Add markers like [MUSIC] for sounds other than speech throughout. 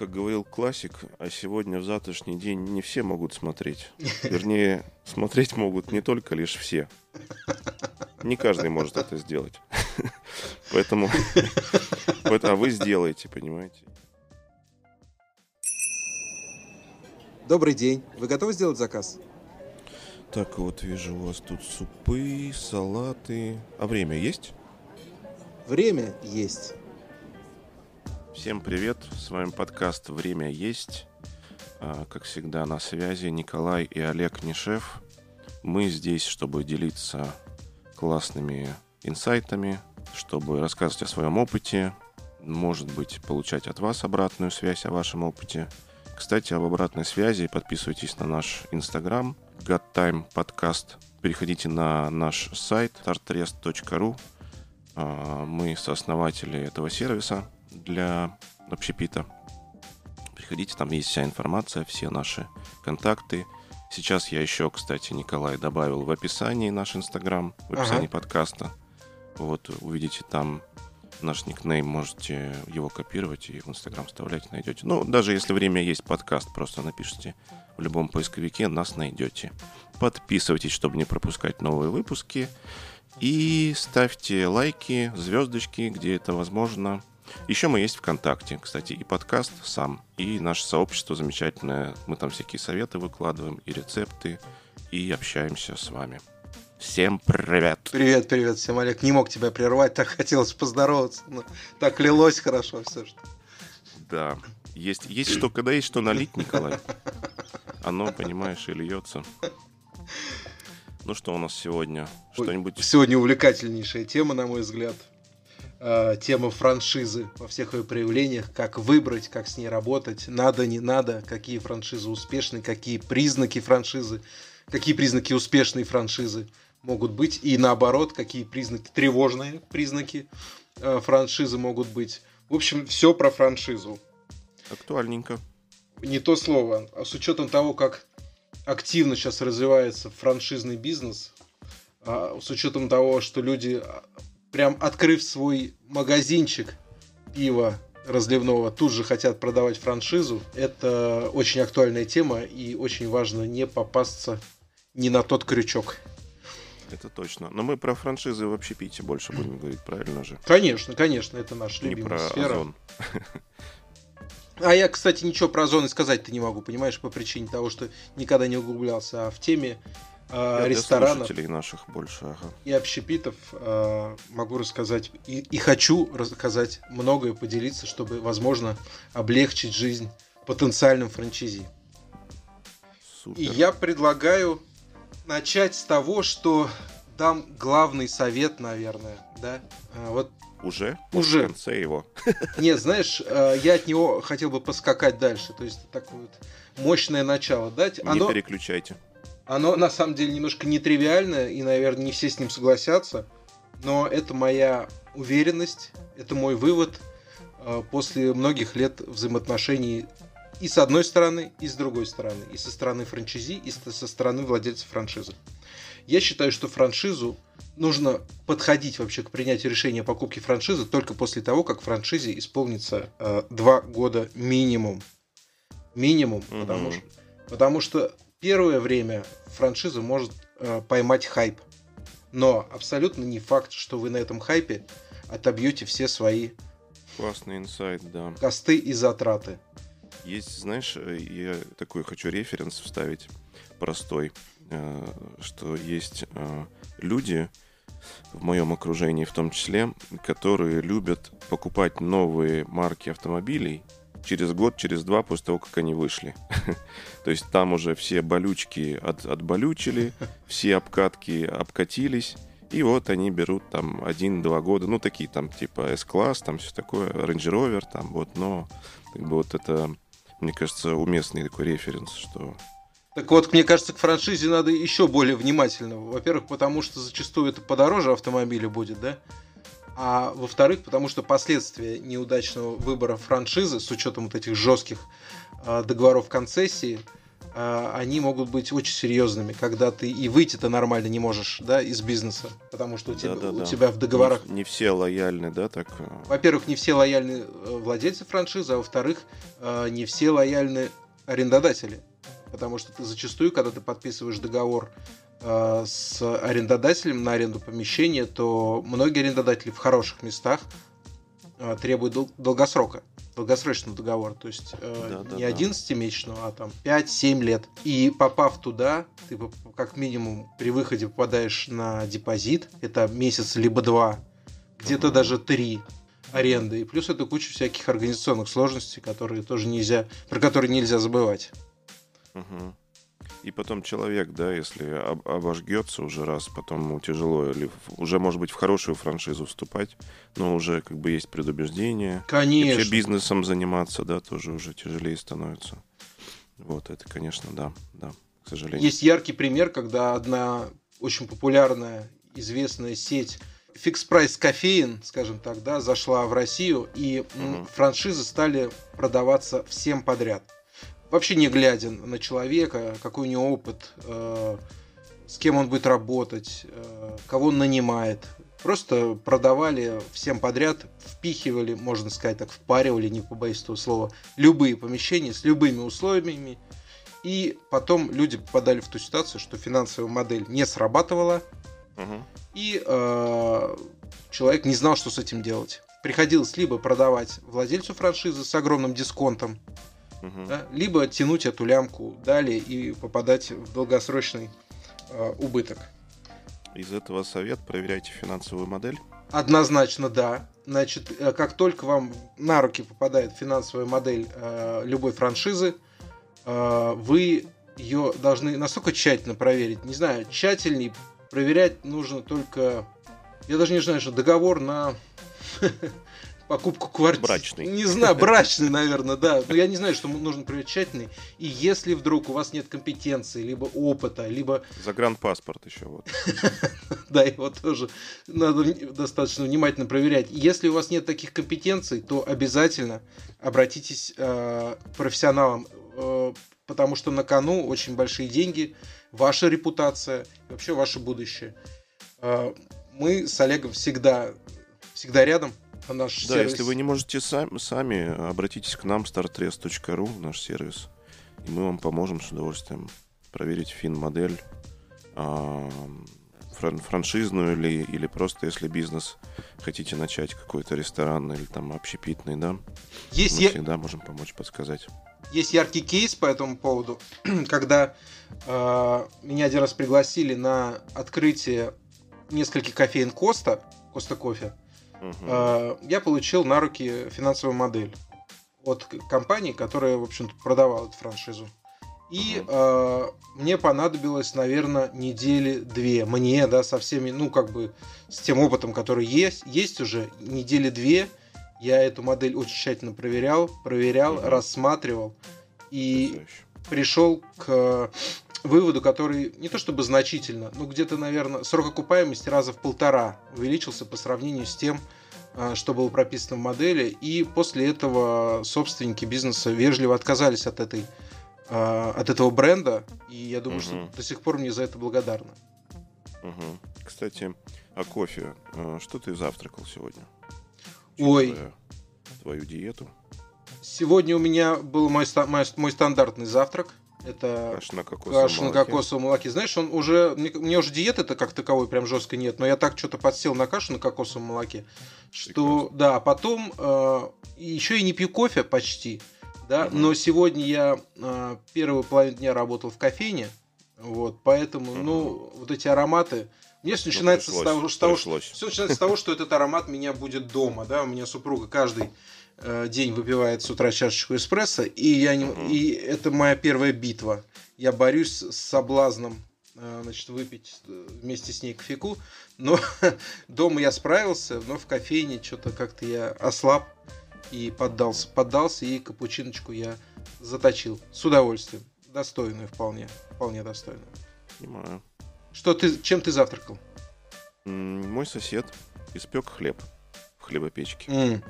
как говорил классик, а сегодня в завтрашний день не все могут смотреть. Вернее, смотреть могут не только лишь все. Не каждый может это сделать. Поэтому, а вы сделаете, понимаете? Добрый день. Вы готовы сделать заказ? Так, вот вижу у вас тут супы, салаты. А время есть? Время есть. Всем привет, с вами подкаст «Время есть». А, как всегда на связи Николай и Олег Нишев. Мы здесь, чтобы делиться классными инсайтами, чтобы рассказывать о своем опыте, может быть, получать от вас обратную связь о вашем опыте. Кстати, об обратной связи подписывайтесь на наш инстаграм godtime подкаст. Переходите на наш сайт startrest.ru. А, мы сооснователи этого сервиса – для общепита. Приходите, там есть вся информация, все наши контакты. Сейчас я еще, кстати, Николай добавил в описании наш инстаграм, в описании ага. подкаста. Вот, увидите там наш никнейм, можете его копировать и в Инстаграм вставлять, найдете. Ну, даже если время есть подкаст, просто напишите в любом поисковике, нас найдете. Подписывайтесь, чтобы не пропускать новые выпуски. И ставьте лайки, звездочки, где это возможно. Еще мы есть ВКонтакте, кстати, и подкаст сам, и наше сообщество замечательное. Мы там всякие советы выкладываем, и рецепты, и общаемся с вами. Всем привет! Привет, привет всем, Олег. Не мог тебя прервать, так хотелось поздороваться. Но так лилось хорошо все, что... Да, есть, есть что, когда есть что налить, Николай. Оно, понимаешь, и льется. Ну что у нас сегодня? Что-нибудь... Сегодня увлекательнейшая тема, на мой взгляд э, тема франшизы во всех ее проявлениях, как выбрать, как с ней работать, надо, не надо, какие франшизы успешны, какие признаки франшизы, какие признаки успешной франшизы могут быть, и наоборот, какие признаки, тревожные признаки э, франшизы могут быть. В общем, все про франшизу. Актуальненько. Не то слово. А с учетом того, как активно сейчас развивается франшизный бизнес, а с учетом того, что люди прям открыв свой магазинчик пива разливного, тут же хотят продавать франшизу. Это очень актуальная тема и очень важно не попасться не на тот крючок. Это точно. Но мы про франшизы в общепите больше будем говорить, правильно же? Конечно, конечно, это наша любимая про сфера. Озон. [LAUGHS] А я, кстати, ничего про озон сказать-то не могу, понимаешь, по причине того, что никогда не углублялся а в теме э, ресторанов для наших больше, ага. и общепитов э, могу рассказать и, и хочу рассказать многое, поделиться, чтобы, возможно, облегчить жизнь потенциальным франчизи. Супер. И я предлагаю начать с того, что дам главный совет, наверное, да? А, вот уже? Уже. В конце его. [LAUGHS] Нет, знаешь, я от него хотел бы поскакать дальше. То есть такое вот мощное начало дать. Не Оно... переключайте. Оно на самом деле немножко нетривиальное, и, наверное, не все с ним согласятся. Но это моя уверенность, это мой вывод э, после многих лет взаимоотношений и с одной стороны, и с другой стороны. И со стороны франчайзи, и со стороны владельца франшизы. Я считаю, что франшизу нужно подходить вообще к принятию решения о покупке франшизы только после того, как франшизе исполнится э, два года минимум. Минимум, угу. потому, что, потому что первое время франшиза может э, поймать хайп. Но абсолютно не факт, что вы на этом хайпе отобьете все свои Классный инсайт, да. Косты и затраты. Есть, знаешь, э, я такой хочу референс вставить простой, э, что есть э, люди в моем окружении в том числе, которые любят покупать новые марки автомобилей через год, через два после того, как они вышли. [LAUGHS] То есть там уже все болючки от, отболючили, [LAUGHS] все обкатки обкатились, и вот они берут там один-два года, ну такие там типа S-класс, там все такое, Range Rover, там вот, но как бы вот это, мне кажется, уместный такой референс, что так вот, мне кажется, к франшизе надо еще более внимательно. Во-первых, потому что зачастую это подороже автомобиля будет, да? А во-вторых, потому что последствия неудачного выбора франшизы с учетом вот этих жестких э, договоров концессии а, они могут быть очень серьезными, когда ты и выйти-то нормально не можешь, да, из бизнеса, потому что у, тебя, Да-да-да. у тебя в договорах... Не, не все лояльны, да, так? э, Во-первых, не все лояльны э, владельцы франшизы, а во-вторых, э, не все лояльны арендодатели. Потому что ты зачастую, когда ты подписываешь договор с арендодателем на аренду помещения, то многие арендодатели в хороших местах э, требуют дол- долгосрока, долгосрочного договора. То есть э, Да-да-да. не 11-месячного, а там 5-7 лет. И попав туда, ты как минимум при выходе попадаешь на депозит. Это месяц либо два, где-то Мгм. даже три аренды. И плюс это куча всяких организационных сложностей, которые тоже нельзя, про которые нельзя забывать. Мгм. И потом человек, да, если об- обожгется уже раз, потом ему тяжело, или уже, может быть, в хорошую франшизу вступать, но уже как бы есть предубеждение. И вообще Конечно. бизнесом заниматься, да, тоже уже тяжелее становится. Вот, это, конечно, да, да, к сожалению. Есть яркий пример, когда одна очень популярная, известная сеть Fix Price кофеин, скажем так, да, зашла в Россию, и Мгм. франшизы стали продаваться всем подряд. Вообще не глядя на человека, какой у него опыт, э, с кем он будет работать, э, кого он нанимает. Просто продавали всем подряд, впихивали, можно сказать так, впаривали, не побоюсь этого слова, любые помещения с любыми условиями. И потом люди попадали в ту ситуацию, что финансовая модель не срабатывала, и э, человек не знал, что с этим делать. Приходилось либо продавать владельцу франшизы с огромным дисконтом, Мгм. да, либо тянуть эту лямку далее и попадать в долгосрочный э, убыток. Из этого совет проверяйте финансовую модель. Однозначно да. Значит, э, как только вам на руки попадает финансовая модель э, любой франшизы, э, вы ее должны настолько тщательно проверить. Не знаю, тщательней проверять нужно только... Я даже не знаю, что договор на [LAUGHS] покупку квартиры. Брачный. Не знаю, брачный, наверное, да. Но я не знаю, что нужно проверять тщательный. И если вдруг у вас нет компетенции, либо опыта, либо Загранпаспорт еще вот. [LAUGHS] да, его тоже надо достаточно внимательно проверять. Если у вас нет таких компетенций, то обязательно обратитесь э, к профессионалам, э, потому что на кону очень большие деньги, ваша репутация вообще ваше будущее. Э, мы с Олегом всегда, всегда рядом. А наш Да, сервис- если вы не можете сами, сами обратитесь к нам, startrest.ru, наш сервис, и мы вам поможем с удовольствием проверить фин-модель, а, фран- франшизную или, или просто если бизнес хотите начать какой-то ресторан или там общепитный, да, есть, мы я- всегда можем помочь подсказать. Есть яркий кейс по этому поводу, [CLEARS THROAT] когда э, меня один раз пригласили на открытие нескольких кофеин Коста, Коста кофе. Э, я получил на руки финансовую модель от компании, которая, в общем-то, продавала эту франшизу. И Мгм. э, мне понадобилось, наверное, недели две. Мне, да, со всеми, ну, как бы, с тем опытом, который есть, есть уже, недели две. Я эту модель очень тщательно проверял, проверял, Мгм. рассматривал. И Потрясающе. пришел к выводу, который не то чтобы значительно, но где-то, наверное, срок окупаемости раза в полтора увеличился по сравнению с тем, э, что было прописано в модели. И после этого собственники бизнеса вежливо отказались от этой э, от этого бренда, и я думаю, Мгм. что до сих пор мне за это благодарны. Мгм. Кстати, о кофе. А, Что ты завтракал сегодня? Ой. Твою диету. Сегодня у меня был мой, мой, мой стандартный завтрак. Это Каша на кокосовом каша на молоке. кокосовом молоке. Знаешь, он уже. Мне, мне уже диеты-то как таковой прям жестко нет, но я так что-то подсел на кашу на кокосовом молоке, что Прекрасно. да, потом э, еще и не пью кофе почти. Да, Мгм. но сегодня я э, первую половину дня работал в кофейне. Вот, поэтому, Мгм. ну, вот эти ароматы. Мне все Ну, начинается с пришлось, с того, что все начинается с того, что этот аромат меня будет дома, да, у меня супруга каждый день выпивает с утра чашечку эспрессо, и я не, и это моя первая битва. Я борюсь с соблазном, э, значит, выпить э, вместе с ней кофейку, но [LAUGHS] дома я справился, но в кофейне что-то как-то я ослаб и поддался, поддался и капучиночку я заточил с удовольствием, достойную вполне, вполне достойную. Понимаю. Что ты, чем ты завтракал? Мой сосед испек хлеб в хлебопечке.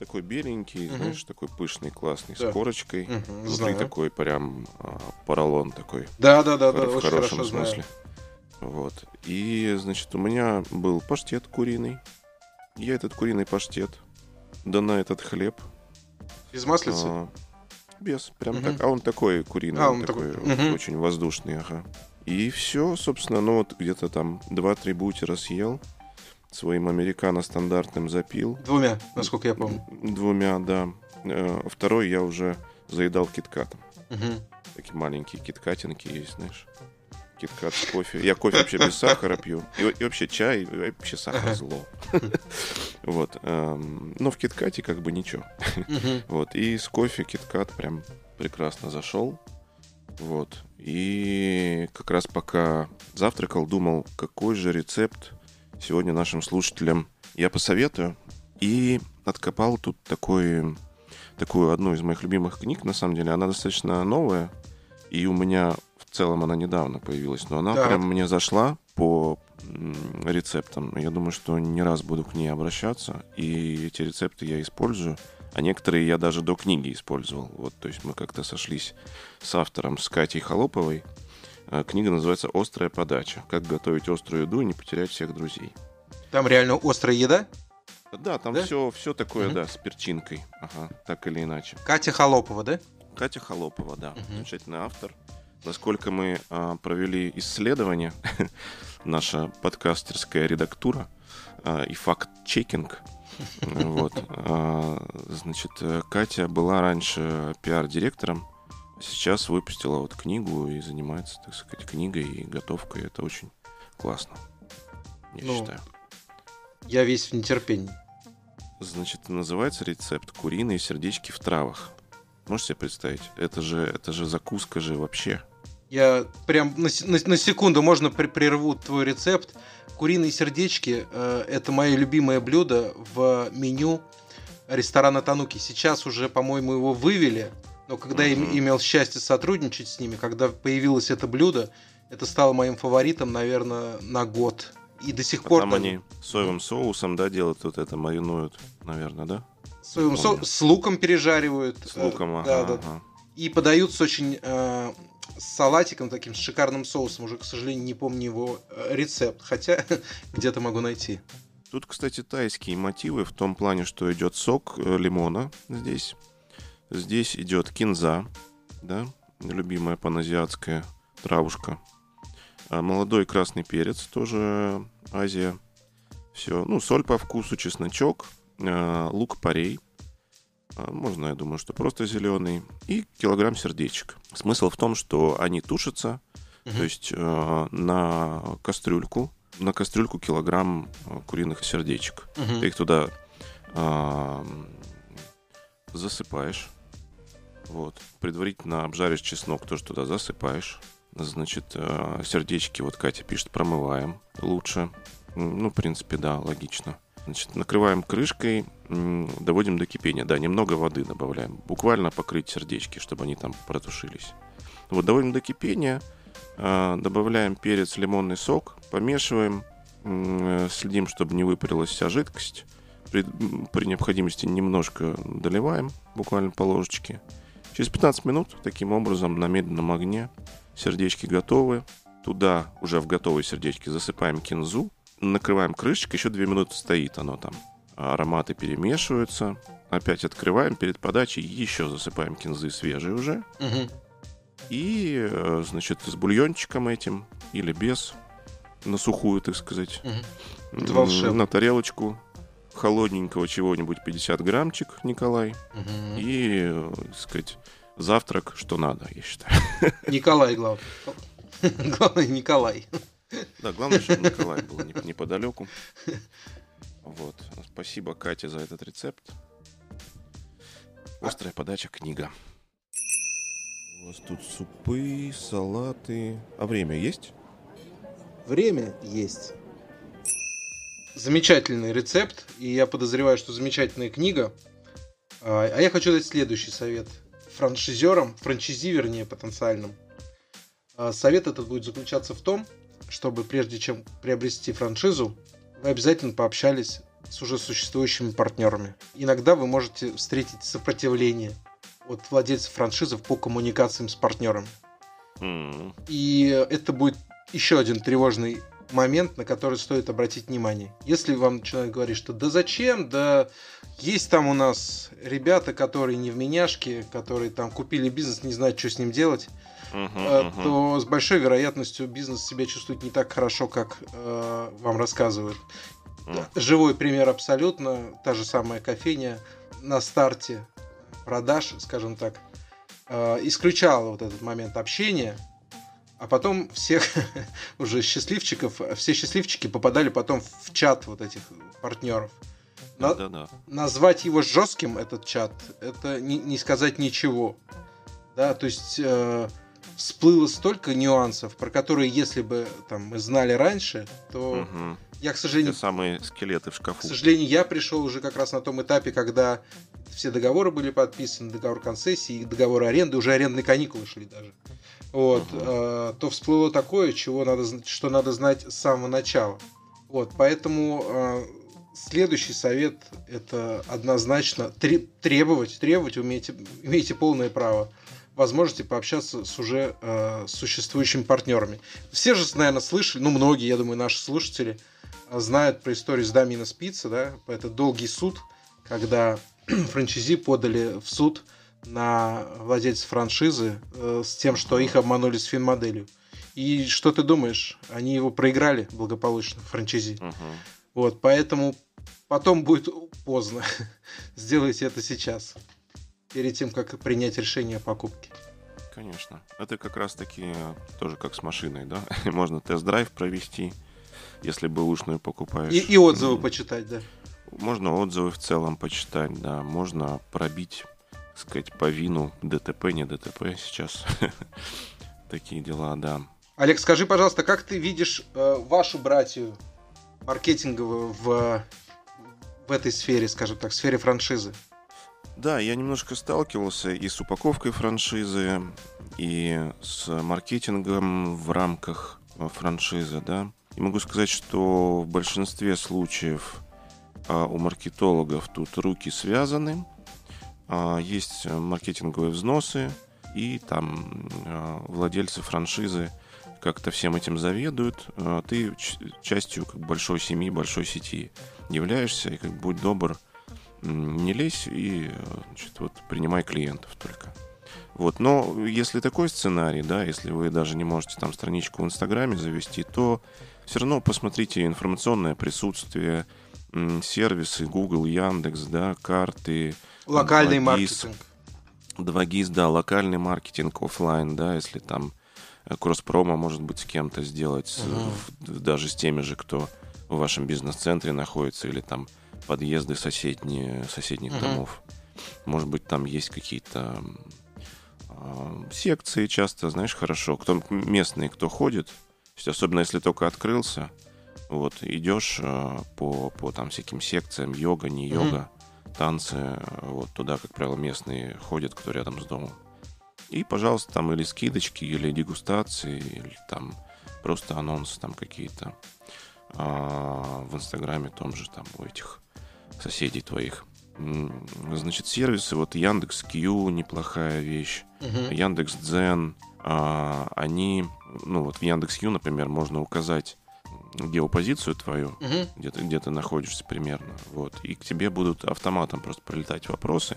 Такой беленький, Мгм. знаешь, такой пышный, классный, Да. с корочкой. Мгм, Внутри знаю. такой прям а, поролон такой. Да, да, да, да, в очень хорошем хорошо смысле. знаю. Вот. И, значит, у меня был паштет куриный. Я этот куриный паштет, да на этот хлеб. Без маслицы? а, без, прям Мгм. так. А он такой куриный, А, он такой такой, мгм. очень воздушный, ага. И все, собственно, ну вот где-то там 2-3 бутера съел. Своим американо стандартным запил. Двумя, насколько я помню. Двумя, да. Э, Второй я уже заедал киткатом. Мгм. Такие маленькие киткатинки есть, знаешь. Киткат с кофе. Я кофе вообще без сахара пью. И, и вообще чай, и вообще сахар зло. [LAUGHS] Вот. эм, Но в киткате как бы ничего. [LAUGHS] Вот. И с кофе киткат прям прекрасно зашел. Вот. И как раз пока завтракал, думал, какой же рецепт сегодня нашим слушателям я посоветую. И откопал тут такой, такую одну из моих любимых книг, на самом деле. Она достаточно новая. И у меня в целом она недавно появилась. Но она Так. прям мне зашла по рецептам. Я думаю, что не раз буду к ней обращаться. И эти рецепты я использую. А некоторые я даже до книги использовал. Вот, то есть мы как-то сошлись с автором, с Катей Холоповой. Э, Книга называется «Острая подача. Как готовить острую еду и не потерять всех друзей». Там реально острая еда. Да, там Да? все, все такое, Мгм. да, с перчинкой. Ага, так или иначе. Катя Холопова, да? Катя Холопова, да, Мгм. замечательный автор. Насколько мы а, провели исследование, [LAUGHS] наша подкастерская редактура а, и факт-чекинг, [LAUGHS] вот, а, значит, э, Катя была раньше пиар-директором, сейчас выпустила вот книгу и занимается, так сказать, книгой и готовкой. Это очень классно, я Ну, считаю. Я весь в нетерпении. Значит, называется рецепт куриные сердечки в травах. Можете себе представить? Это же, это же закуска же вообще. Я прям на, на- на секунду можно при- прерву твой рецепт. Куриные сердечки э, это мое любимое блюдо в меню ресторана Тануки. Сейчас уже, по-моему, его вывели, но когда я им- имел счастье сотрудничать с ними, когда появилось это блюдо, это стало моим фаворитом, наверное, на год. И до сих А пор там они соевым соусом, да, делают вот это, маринуют, наверное, да? соевым со- с луком пережаривают. С э, луком, да, ага, да. ага. И подают с очень э, с салатиком таким, с шикарным соусом. Уже, к сожалению, не помню его э, рецепт. Хотя [LAUGHS] где-то могу найти. Тут, кстати, тайские мотивы в том плане, что идет сок э, лимона здесь. Здесь идет кинза, да, любимая паназиатская травушка. А молодой красный перец, тоже Азия. Все, ну, соль по вкусу, чесночок, э, лук-порей. А, Можно, я думаю, что просто зеленый. И килограмм сердечек. Смысл в том, что они тушатся, Мгм. то есть э, на кастрюльку, на кастрюльку килограмм э, куриных сердечек. Мгм. Ты их туда засыпаешь. Вот. Предварительно обжаришь чеснок, тоже туда засыпаешь. Значит, э, сердечки, вот Катя пишет, промываем лучше. Ну, в принципе, да, логично. Значит, накрываем крышкой, доводим до кипения. Да, немного воды добавляем. Буквально покрыть сердечки, чтобы они там протушились. Вот, доводим до кипения, а, добавляем перец, лимонный сок, помешиваем, э, следим, чтобы не выпарилась вся жидкость. При, при необходимости немножко доливаем, буквально по ложечке. Через 15 минут таким образом на медленном огне сердечки готовы. Туда уже в готовые сердечки засыпаем кинзу, накрываем крышечкой, еще 2 минуты стоит оно там. Ароматы перемешиваются. Опять открываем перед подачей, еще засыпаем кинзы свежие уже. Мгм. И, э, значит, с бульончиком этим или без, на сухую, так сказать, волшебно. на тарелочку холодненького чего-нибудь 50 граммчик, Николай, Мгм. и, э, так сказать, завтрак, что надо, я считаю. [LAUGHS] Николай, главное. Главное, Николай. Да, главное, чтобы Николай был не- неподалеку. Вот. Спасибо, Кате, за этот рецепт. Острая подача книга. У вас тут супы, салаты. А время есть? Время есть. Замечательный рецепт, и я подозреваю, что замечательная книга. А а я хочу дать следующий совет франшизерам, франчизи, вернее, потенциальным. А, Совет этот будет заключаться в том, чтобы прежде чем приобрести франшизу, вы обязательно пообщались с уже существующими партнерами. Иногда вы можете встретить сопротивление от владельцев франшизов по коммуникациям с партнерами. Mm. И это будет еще один тревожный момент, на который стоит обратить внимание. Если вам начинают говорить, что да зачем, да есть там у нас ребята, которые не в меняшке, которые там купили бизнес, не знают, что с ним делать, uh-huh, uh-huh. то с большой вероятностью бизнес себя чувствует не так хорошо, как э, вам рассказывают. Uh-huh. Живой пример абсолютно, та же самая кофейня на старте продаж, скажем так, э, исключала вот этот момент общения, а потом всех [LAUGHS] уже счастливчиков, все счастливчики попадали потом в чат вот этих партнеров. На, да, да. Назвать его жестким, этот чат, это не, не сказать ничего. Да, то есть э, всплыло столько нюансов, про которые, если бы там мы знали раньше, то угу. Я, к сожалению... Те самые скелеты в шкафу. К сожалению, я пришел уже как раз на том этапе, когда все договоры были подписаны, договор концессии, договор аренды, уже арендные каникулы шли даже вот, угу. э, то всплыло такое, чего надо, что надо знать с самого начала. Вот, поэтому э, следующий совет это однозначно требовать, требовать, умеете, имеете полное право возможности пообщаться с уже э, существующими партнерами. Все же, наверное, слышали, ну, многие, я думаю, наши слушатели знают про историю с Дамина Спица, да, это долгий суд, когда [CLEARS THROAT] франчайзи подали в суд на владельцев франшизы э, с тем, что их обманули с финмоделью. И что ты думаешь? Они его проиграли благополучно, франчайзи. Угу. Вот, поэтому потом будет поздно. [LAUGHS] Сделайте это сейчас, перед тем, как принять решение о покупке. Конечно. Это как раз-таки тоже как с машиной, да? [LAUGHS] Можно тест-драйв провести, если бэушную покупаешь. И, и отзывы почитать, да. Можно отзывы в целом почитать, да. Можно пробить сказать, по вину ДТП, не ДТП сейчас. [LAUGHS] Такие дела, да. Олег, скажи, пожалуйста, как ты видишь э, вашу братью маркетинговую в, в этой сфере, скажем так, в сфере франшизы? Да, я немножко сталкивался и с упаковкой франшизы, и с маркетингом в рамках э, франшизы, да. И могу сказать, что в большинстве случаев а, у маркетологов тут руки связаны, а, есть маркетинговые взносы, и там а, владельцы франшизы как-то всем этим заведуют. Ты частью как большой семьи, большой сети являешься, и как будь добр, не лезь и значит, вот, принимай клиентов только. Вот, но если такой сценарий, да, если вы даже не можете там страничку в Инстаграме завести, то все равно посмотрите информационное присутствие, сервисы Google, Яндекс, да, карты, Локальный 2GIS, маркетинг. 2GIS, да, локальный маркетинг офлайн, да, если там э, кросс-промо может быть с кем-то сделать, uh-huh. даже с теми же, кто в вашем бизнес-центре находится, или там подъезды соседние, соседних uh-huh. домов. Может быть, там есть какие-то э, секции часто, знаешь, хорошо. Кто местные, кто ходит, особенно если только открылся, вот, идешь э, по, по там всяким секциям, йога, не йога, mm-hmm. танцы, вот, туда, как правило, местные ходят, кто рядом с домом. И, пожалуйста, там или скидочки, или дегустации, или там просто анонсы там какие-то а, в Инстаграме том же, там у этих соседей твоих. Значит, сервисы, вот Яндекс Кью неплохая вещь, uh-huh. Яндекс Дзен, они, ну вот в Яндекс Кью, например, можно указать геопозицию твою, угу. где, ты, где ты находишься примерно, вот, и к тебе будут автоматом просто прилетать вопросы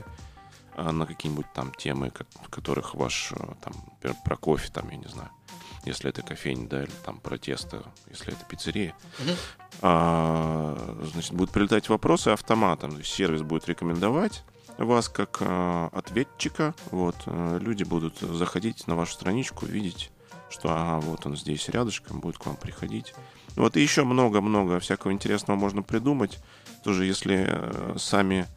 а, на какие-нибудь там темы, как, которых ваш, э, там, например, про кофе, там, я не знаю, если это кофейня, да, или там про тесто, если это пиццерия, угу. а, значит, будут прилетать вопросы автоматом, то есть сервис будет рекомендовать вас как а, ответчика, вот, а, люди будут заходить на вашу страничку, видеть, что, ага, вот он здесь рядышком, будет к вам приходить, вот и еще много-много всякого интересного можно придумать. Тоже если э, сами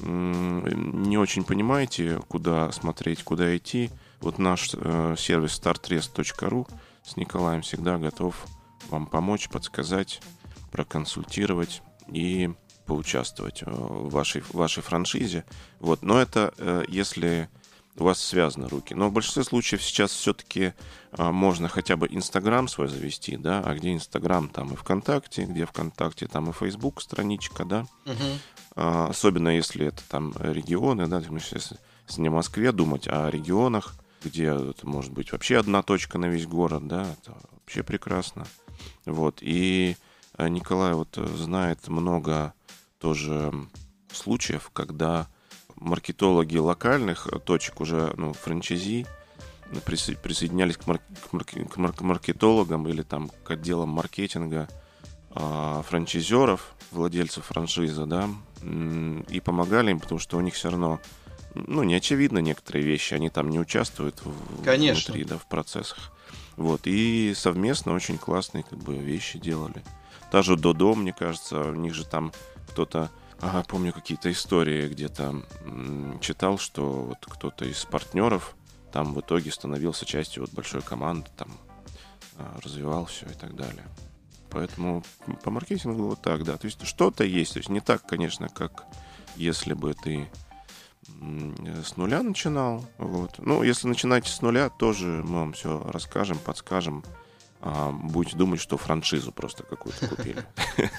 не очень понимаете, куда смотреть, куда идти, вот наш э, сервис startrest.ru с Николаем всегда готов вам помочь, подсказать, проконсультировать и поучаствовать э, в вашей, в вашей франшизе. Вот. Но это если у вас связаны руки. Но в большинстве случаев сейчас все-таки а, можно хотя бы Инстаграм свой завести, да, а где Инстаграм, там и ВКонтакте, где ВКонтакте, там и Фейсбук страничка, да. Угу. Особенно если это там регионы, да, мы сейчас не о Москве думать, а о регионах, где это может быть вообще одна точка на весь город, да, это вообще прекрасно. Вот, и Николай вот знает много тоже случаев, когда маркетологи локальных точек уже, ну, франчайзи, присоединялись к, мар- к, мар- к, мар- к маркетологам или там к отделам маркетинга э, франчайзеров, владельцев франшизы, да, и помогали им, потому что у них все равно, ну, не очевидно некоторые вещи, они там не участвуют в, Конечно. внутри, да, в процессах. Вот, и совместно очень классные как бы вещи делали. Та же Додо, мне кажется, у них же там кто-то Ага, помню какие-то истории где-то читал, что вот кто-то из партнеров там в итоге становился частью вот большой команды, там а, развивал все и так далее. Поэтому по маркетингу вот так, да. То есть что-то есть. То есть не так, конечно, как если бы ты с нуля начинал. Вот. Ну, если начинать с нуля, тоже мы вам все расскажем, подскажем. А, будете думать, что франшизу просто какую-то купили. [LAUGHS]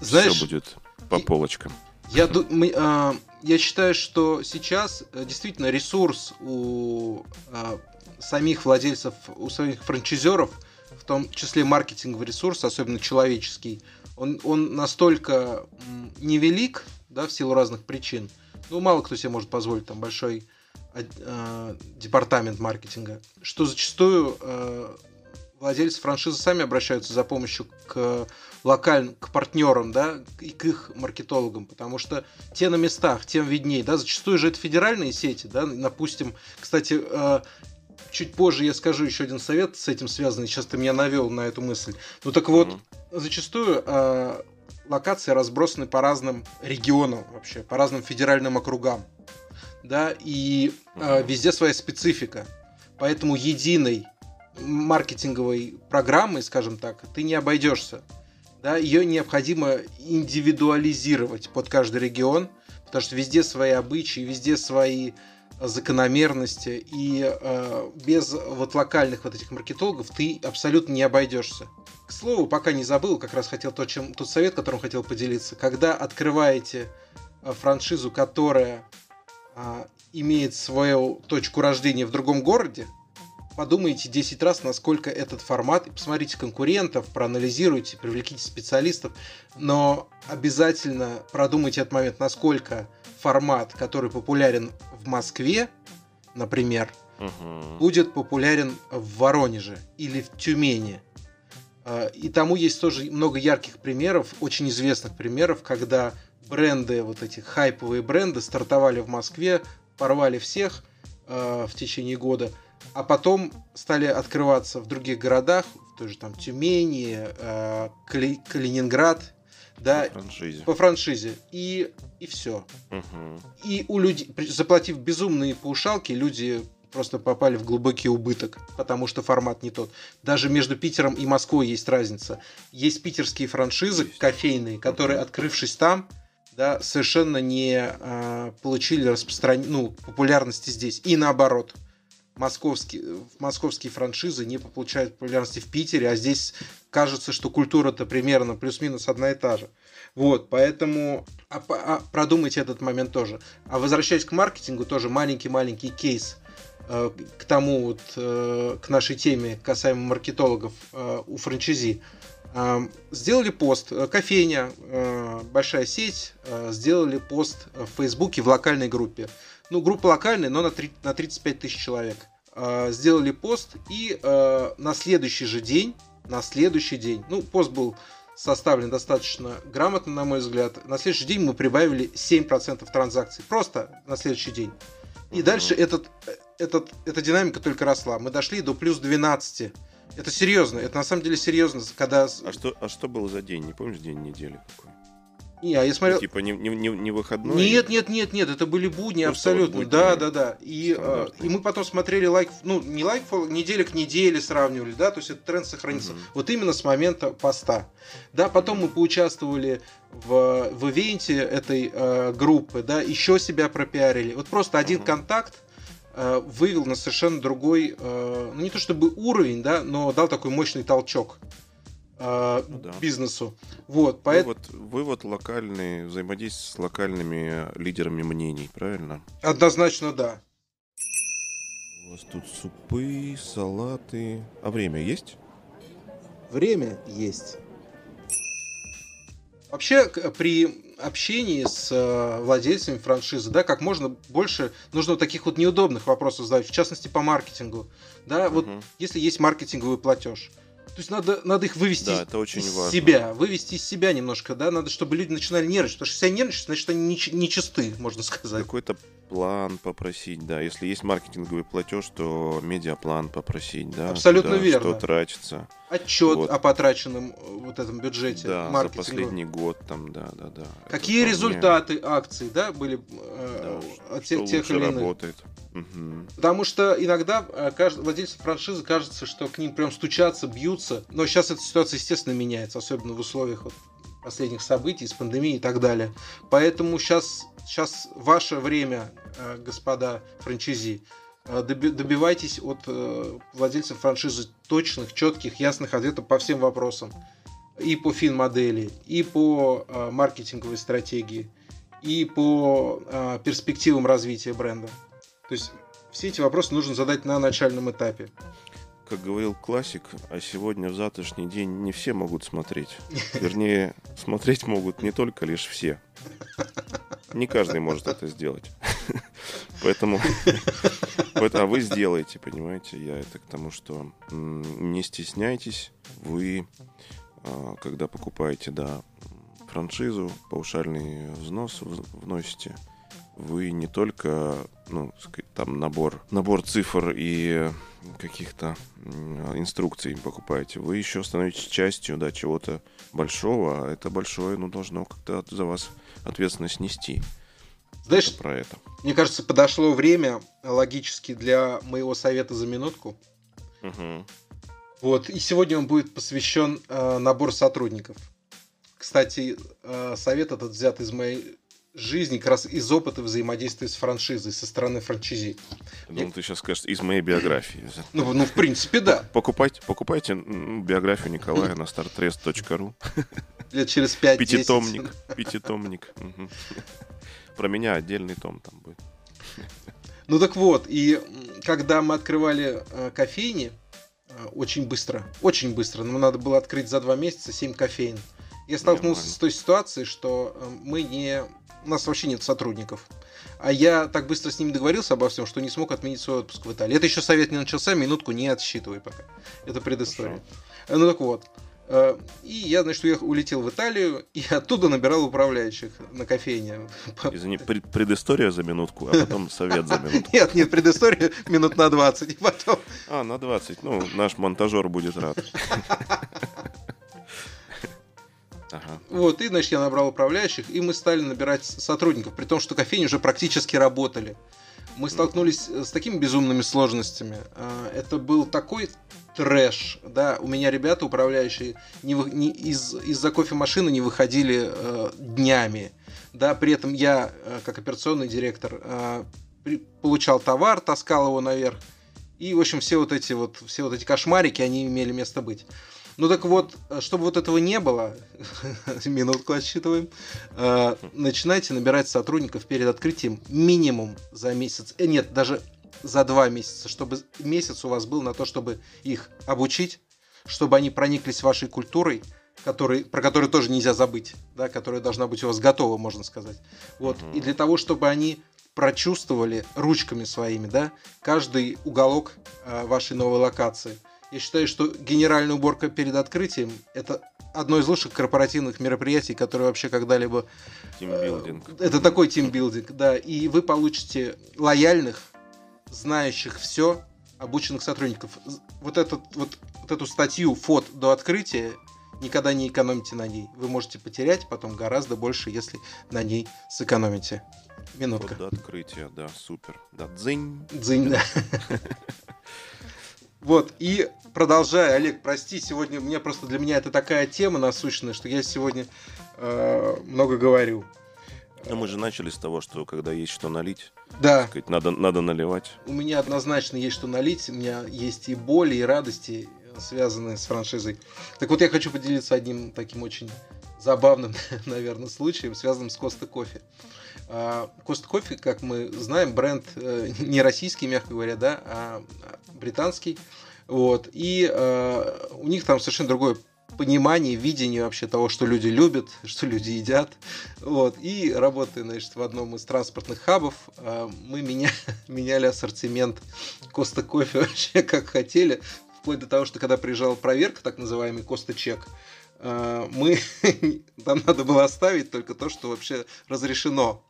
Знаешь, все будет по полочкам. Я, мы, э, я считаю, что сейчас э, действительно ресурс у э, самих владельцев, у самих франчайзеров, в том числе маркетинговый ресурс, особенно человеческий, он, он настолько невелик, да, в силу разных причин. Ну, мало кто себе может позволить там большой э, департамент маркетинга, что зачастую э, владельцы франшизы сами обращаются за помощью к локальным, к партнерам, да, и к их маркетологам, потому что те на местах, тем виднее, да, зачастую же это федеральные сети, да, допустим, кстати, э, чуть позже я скажу еще один совет с этим связанный, сейчас ты меня навел на эту мысль. Ну так вот, mm-hmm. зачастую э, локации разбросаны по разным регионам вообще, по разным федеральным округам, да, и э, везде своя специфика, поэтому единой маркетинговой программой, скажем так, ты не обойдешься. Да, ее необходимо индивидуализировать под каждый регион, потому что везде свои обычаи, везде свои закономерности, и э, без вот локальных вот этих маркетологов ты абсолютно не обойдешься. К слову, пока не забыл, как раз хотел то, чем, тот совет, которым хотел поделиться. Когда открываете э, франшизу, которая э, имеет свою точку рождения в другом городе, подумайте 10 раз, насколько этот формат, посмотрите конкурентов, проанализируйте, привлеките специалистов, но обязательно продумайте этот момент, насколько формат, который популярен в Москве, например, угу. будет популярен в Воронеже или в Тюмени. А, и тому есть тоже много ярких примеров, очень известных примеров, когда бренды, вот эти хайповые бренды стартовали в Москве, порвали всех э, в течение года – а потом стали открываться в других городах, в той же там Тюмени, э, Кали, Калининград, да, по франшизе. По франшизе. И, и все. Угу. И у людей, заплатив безумные паушалки, люди просто попали в глубокий убыток, потому что формат не тот. Даже между Питером и Москвой есть разница. Есть питерские франшизы есть. кофейные, которые, открывшись там, да, совершенно не э, получили распростран... ну, популярности здесь. И наоборот московские, московские франшизы не получают популярности в Питере, а здесь кажется, что культура-то примерно плюс-минус одна и та же. Вот, поэтому а, а, продумайте этот момент тоже. А возвращаясь к маркетингу, тоже маленький-маленький кейс э, к тому вот, э, к нашей теме касаемо маркетологов э, у франчизи. Э, сделали пост, кофейня, большая сеть, сделали пост в Фейсбуке в локальной группе ну, группа локальная, но на, 3, на 35 тысяч человек. Э, сделали пост, и э, на следующий же день, на следующий день, ну, пост был составлен достаточно грамотно, на мой взгляд. На следующий день мы прибавили 7% транзакций. Просто на следующий день. И дальше этот, этот, эта динамика только росла. Мы дошли до плюс 12. Это серьезно, это на самом деле серьезно, когда... А что, а что было за день? Не помнишь день недели какой? Не, а я смотрел... Типа не, не, не, выходной? Нет, нет, нет, нет, это были будни Просто абсолютно. будни. Да, да, да. И, э, и мы потом смотрели лайк, ну, не лайк, неделя к неделе сравнивали, да, то есть этот тренд сохранится. Угу. Вот именно с момента поста. Да, потом мы поучаствовали в, в ивенте этой э, группы, да, еще себя пропиарили. Вот просто один угу. контакт э, вывел на совершенно другой, э, ну не то чтобы уровень, да, но дал такой мощный толчок э, ну, да. бизнесу. Вот, поэтому... вывод, вывод локальный, взаимодействие с локальными лидерами мнений, правильно? Однозначно, да. У вас тут супы, салаты. А время есть? Время есть. Вообще, при общении с э, владельцами франшизы, да, как можно больше нужно вот таких вот неудобных вопросов задать, в частности по маркетингу, да, вот угу. если есть маркетинговый платеж, то есть надо, надо их вывести да, это очень из важно. себя, вывести из себя немножко, да, надо, чтобы люди начинали нервничать, потому что если они нервничают, значит они не, не чисты, можно сказать. Какой-то план попросить, да. Если есть маркетинговый платеж, то медиаплан попросить, да. Абсолютно куда, верно. Что тратится. Отчет вот. о потраченном э, вот этом бюджете да, за последний год, там, да, да, да. Какие Это результаты вполне... акций, да, были э, да, от тех, тех или иных. работает. Угу. Потому что иногда э, каждый, владельцу франшизы кажется, что к ним прям стучатся, бьются. Но сейчас эта ситуация, естественно, меняется, особенно в условиях вот последних событий, с пандемией и так далее. Поэтому сейчас, сейчас ваше время, э, господа франчайзи, э, добивайтесь от э, владельцев франшизы точных, четких, ясных ответов по всем вопросам. И по фин-модели, и по маркетинговой стратегии, и по перспективам развития бренда. То есть все эти вопросы нужно задать на начальном этапе как говорил классик, а сегодня в завтрашний день не все могут смотреть. [LAUGHS] Вернее, смотреть могут не только лишь все. Не каждый может это сделать. [LAUGHS] Поэтому, а вы сделаете, понимаете? Я это к тому, что не стесняйтесь, вы, а, когда покупаете, да, франшизу, паушальный взнос вносите, вы не только, ну, там набор, набор цифр и каких-то инструкций покупаете, вы еще становитесь частью да, чего-то большого, а это большое ну, должно как-то за вас ответственность нести. Знаешь, про это. Мне кажется, подошло время логически для моего совета за минутку. Угу. Вот, и сегодня он будет посвящен э, набору сотрудников. Кстати, э, совет этот взят из моей жизни как раз из опыта взаимодействия с франшизой со стороны франчизи. Ну, ты сейчас скажешь, из моей биографии. [LAUGHS] Ну, ну в принципе, да. Покупайте, покупайте биографию Николая на startrest.ru. Лет через 5 Пятитомник. Пятитомник. Про меня отдельный том там будет. Ну так вот, и когда мы открывали э, кофейни, э, очень быстро, очень быстро, нам надо было открыть за два месяца 7 кофейн. Я столкнулся Нормально. с той ситуацией, что э, мы не у нас вообще нет сотрудников. А я так быстро с ними договорился обо всем, что не смог отменить свой отпуск в Италии. Это еще совет не начался, минутку не отсчитывай пока. Это предыстория. Хорошо. Ну так вот. Э, и я, значит, уехал, улетел в Италию и [LAUGHS] оттуда набирал управляющих на кофейне. [LAUGHS] Извини, предыстория за минутку, а потом [LAUGHS] совет за минутку. Нет, нет, предыстория минут на 20, и потом... А, на 20. Ну, наш монтажер будет рад. Ага. Вот, и, значит, я набрал управляющих, и мы стали набирать сотрудников, при том, что кофейни уже практически работали. Мы столкнулись с такими безумными сложностями. А, это был такой трэш, да, у меня ребята, управляющие, не, не, из, из-за кофемашины не выходили э, днями, да, при этом я, э, как операционный директор, э, при, получал товар, таскал его наверх, и, в общем, все вот эти вот, все вот эти кошмарики, они имели место быть. Ну так вот, чтобы вот этого не было, [LAUGHS] минутку отсчитываем, э, начинайте набирать сотрудников перед открытием минимум за месяц. Э, нет, даже за два месяца, чтобы месяц у вас был на то, чтобы их обучить, чтобы они прониклись вашей культурой, который, про которую тоже нельзя забыть, да, которая должна быть у вас готова, можно сказать. Вот. Uh-huh. И для того, чтобы они прочувствовали ручками своими, да, каждый уголок э, вашей новой локации – я считаю, что генеральная уборка перед открытием – это одно из лучших корпоративных мероприятий, которое вообще когда-либо... Тимбилдинг. Э, это такой тимбилдинг, да. И вы получите лояльных, знающих все, обученных сотрудников. Вот, этот, вот, вот эту статью фот до открытия никогда не экономите на ней. Вы можете потерять потом гораздо больше, если на ней сэкономите. Минутка. Вот до открытия, да, супер. Да, дзынь. Дзынь, да. [LAUGHS] Вот, и продолжая, Олег, прости, сегодня мне просто для меня это такая тема насущная, что я сегодня э, много говорю. Ну, мы же начали с того, что когда есть что налить, Да, сказать, надо, надо наливать. у меня однозначно есть что налить, у меня есть и боли, и радости, связанные с франшизой. Так вот, я хочу поделиться одним таким очень забавным, [LAUGHS] наверное, случаем, связанным с Коста Кофе. А, Коста Кофе, как мы знаем, бренд э, [LAUGHS] не российский, мягко говоря, да, а британский. Вот. И э, у них там совершенно другое понимание, видение вообще того, что люди любят, [LAUGHS] что люди едят. Вот. И работая, значит, в одном из транспортных хабов, мы меня, [LAUGHS] меняли ассортимент Коста Кофе вообще как хотели. Вплоть до того, что когда приезжала проверка, так называемый Коста Чек, мы там надо было оставить только то, что вообще разрешено.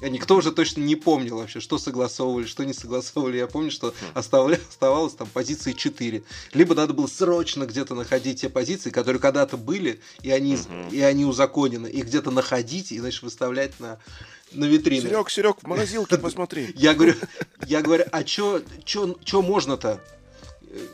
И никто уже точно не помнил вообще, что согласовывали, что не согласовывали. Я помню, что оставля- оставалось там позиции 4. Либо надо было срочно где-то находить те позиции, которые когда-то были, и они, и они узаконены. Их где-то находить и, значит, выставлять на, на витрины. Серег, Серег, в морозилке [LAUGHS] посмотри. Я говорю, я говорю, а чё, чё, чё можно-то э,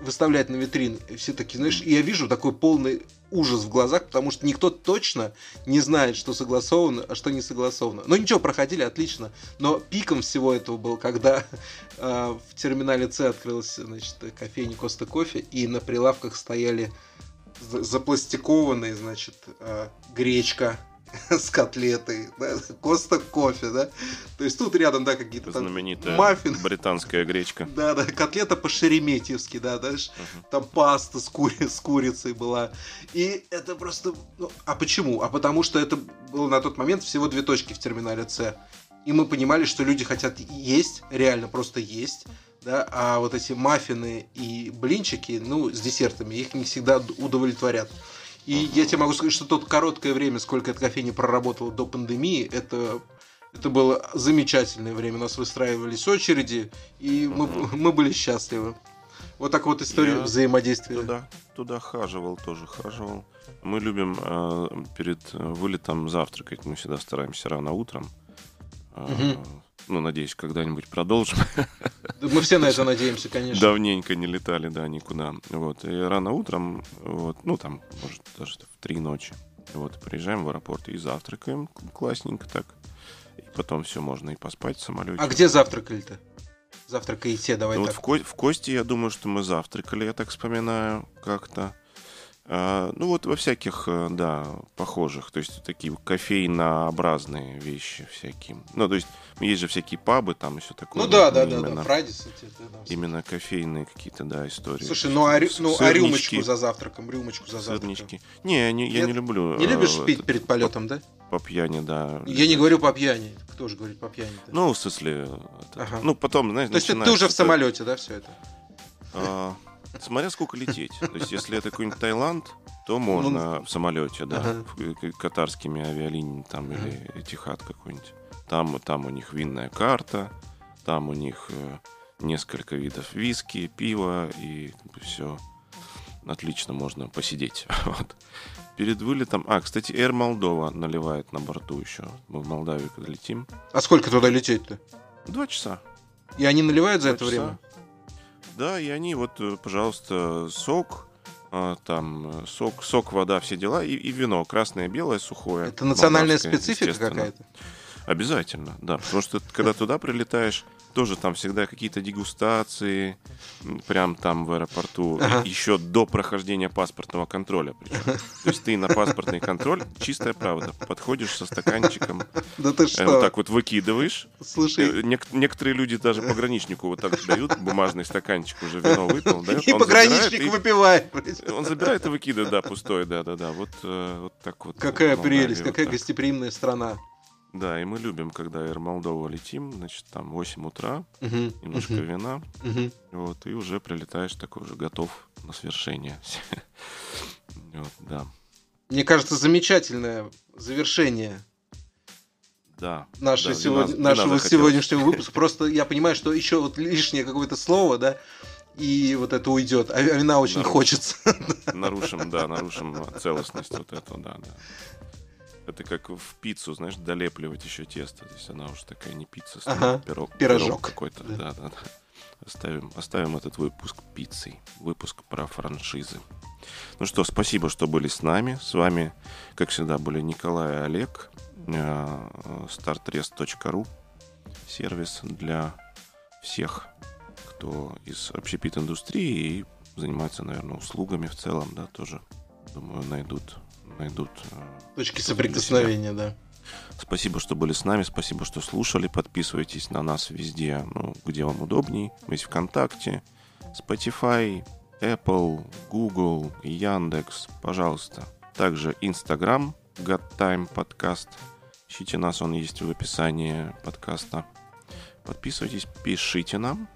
выставлять на витрин? И Все такие, знаешь, и я вижу такой полный ужас в глазах, потому что никто точно не знает, что согласовано, а что не согласовано. Ну ничего, проходили отлично, но пиком всего этого был, когда э, в терминале С открылась, значит, кофейня Коста Кофе, и на прилавках стояли за- запластикованные, значит, э, гречка [LAUGHS] с котлетой, да, [LAUGHS] Коста Кофе, да. То есть тут рядом, да, какие-то там Знаменитая маффины. британская гречка. [LAUGHS] Да, да, котлета по-шереметьевски, да, знаешь, Мгм. там паста с, кури- с курицей была. И это просто... ну, а почему? А потому что это было на тот момент всего две точки в терминале С. И мы понимали, что люди хотят есть, реально просто есть, да, а вот эти маффины и блинчики, ну, с десертами, их не всегда удовлетворят. И я тебе могу сказать, что тот короткое время, сколько эта кофейня проработала до пандемии, это это было замечательное время. У нас выстраивались очереди, и мы, мы были счастливы. Вот так вот история Я взаимодействия. Туда, туда хаживал, тоже хаживал. Мы любим э, перед э, вылетом завтракать. Мы всегда стараемся рано утром. Э, Мгм. Ну, надеюсь, когда-нибудь продолжим. [LAUGHS] Мы все на это надеемся, конечно. Давненько не летали, да, никуда. Вот. И рано утром, вот, ну, там, может, даже в три ночи. Вот, приезжаем в аэропорт и завтракаем классненько так. И потом все, можно и поспать в самолете. А где завтракали-то? Завтракаете, давай Ну, вот так. в, Ко- в Кости, я думаю, что мы завтракали, я так вспоминаю, как-то. А, ну, вот во всяких, э, да, похожих. То есть такие кофейнообразные вещи всякие. Ну, то есть есть же всякие пабы, там еще такое. Ну да, вот, да, да, да, именно, Фрайдис эти, да, да. именно кофейные какие-то, да, истории. Слушай, ну а, рю- ну, а рюмочку за завтраком, рюмочку за завтраком. Сырнички. Не, не, я не люблю. Не любишь э, пить это, перед полетом, да? По пьяни, да. Я не говорю по пьяни. Кто же говорит по пьяни? Ну, в смысле... это, Ага. Ну, потом, знаешь, То есть ты уже в самолете, да, все это? А, Смотря сколько лететь. То есть, если это какой-нибудь Таиланд, то можно в самолете, да, Ну, Ага. к- катарскими авиалиниями там Ага. или Этихад какой-нибудь. Там, там у них винная карта, там у них э, несколько видов виски, пива и все. Отлично можно посидеть. [LAUGHS] Вот. Перед вылетом... А, кстати, Air Moldova наливает на борту еще. Мы в Молдавию когда летим. А сколько туда лететь-то? Два часа. И они наливают за Два это часа. время? Да, и они вот, э, пожалуйста, сок, а, там э, сок, сок, вода, все дела, и, и вино, красное, белое, сухое. Это национальная специфика какая-то? Обязательно, да, потому что когда туда прилетаешь, тоже там всегда какие-то дегустации, прям там в аэропорту, Ага. еще до прохождения паспортного контроля. причем. То есть ты на паспортный контроль, чистая правда, подходишь со стаканчиком, Да ты э, что? вот так вот выкидываешь, Слушай, Э, нек- некоторые люди даже пограничнику вот так дают бумажный стаканчик, уже вино выпил, дает, и он пограничник забирает выпивает. и- Он забирает и выкидывает, да, пустой, да, да, да. Вот, э, вот так вот. Какая в Молдавии прелесть, вот какая так. гостеприимная страна. Да, и мы любим, когда Air Moldova летим, значит, там 8 утра, Мгм, немножко мгм, вина, мгм. вот, и уже прилетаешь такой уже готов на свершение. [LAUGHS] Вот, да. Мне кажется, замечательное завершение Да. нашей да, сегодня- вина нашего сегодняшнего [LAUGHS] выпуска. Просто я понимаю, что еще вот лишнее какое-то слово, да, и вот это уйдет. А вина очень Нарушим. хочется. [LAUGHS] Нарушим, да, нарушим целостность вот эту, да, да. Это как в пиццу, знаешь, долепливать еще тесто. То есть она уже такая не пицца, стоит, Ага, пирог, пирожок. какой-то. Да. Да, да, да. Оставим, оставим этот выпуск пиццей. Выпуск про франшизы. Ну что, спасибо, что были с нами. С вами, как всегда, были Николай и Олег. э, startrest.ru сервис для всех, кто из общепит индустрии и занимается, наверное, услугами в целом, да, тоже, думаю, найдут, найдут э, точки соприкосновения, да. Спасибо, что были с нами, спасибо, что слушали. Подписывайтесь на нас везде, ну, где вам удобней. Мы есть ВКонтакте, Spotify, Apple, Google, Яндекс, пожалуйста. Также Instagram, God Time подкаст. Ищите нас, он есть в описании подкаста. Подписывайтесь, пишите нам.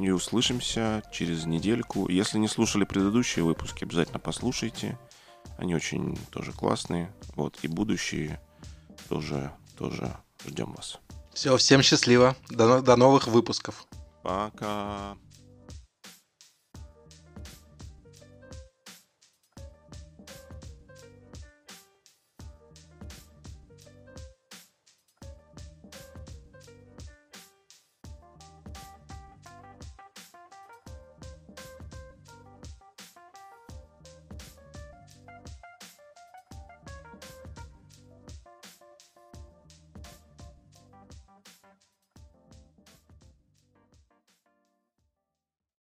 И услышимся через недельку. Если не слушали предыдущие выпуски, обязательно послушайте. Они очень тоже классные. Вот, и будущие тоже, тоже ждем вас. Все, всем счастливо. До, до новых выпусков. Пока.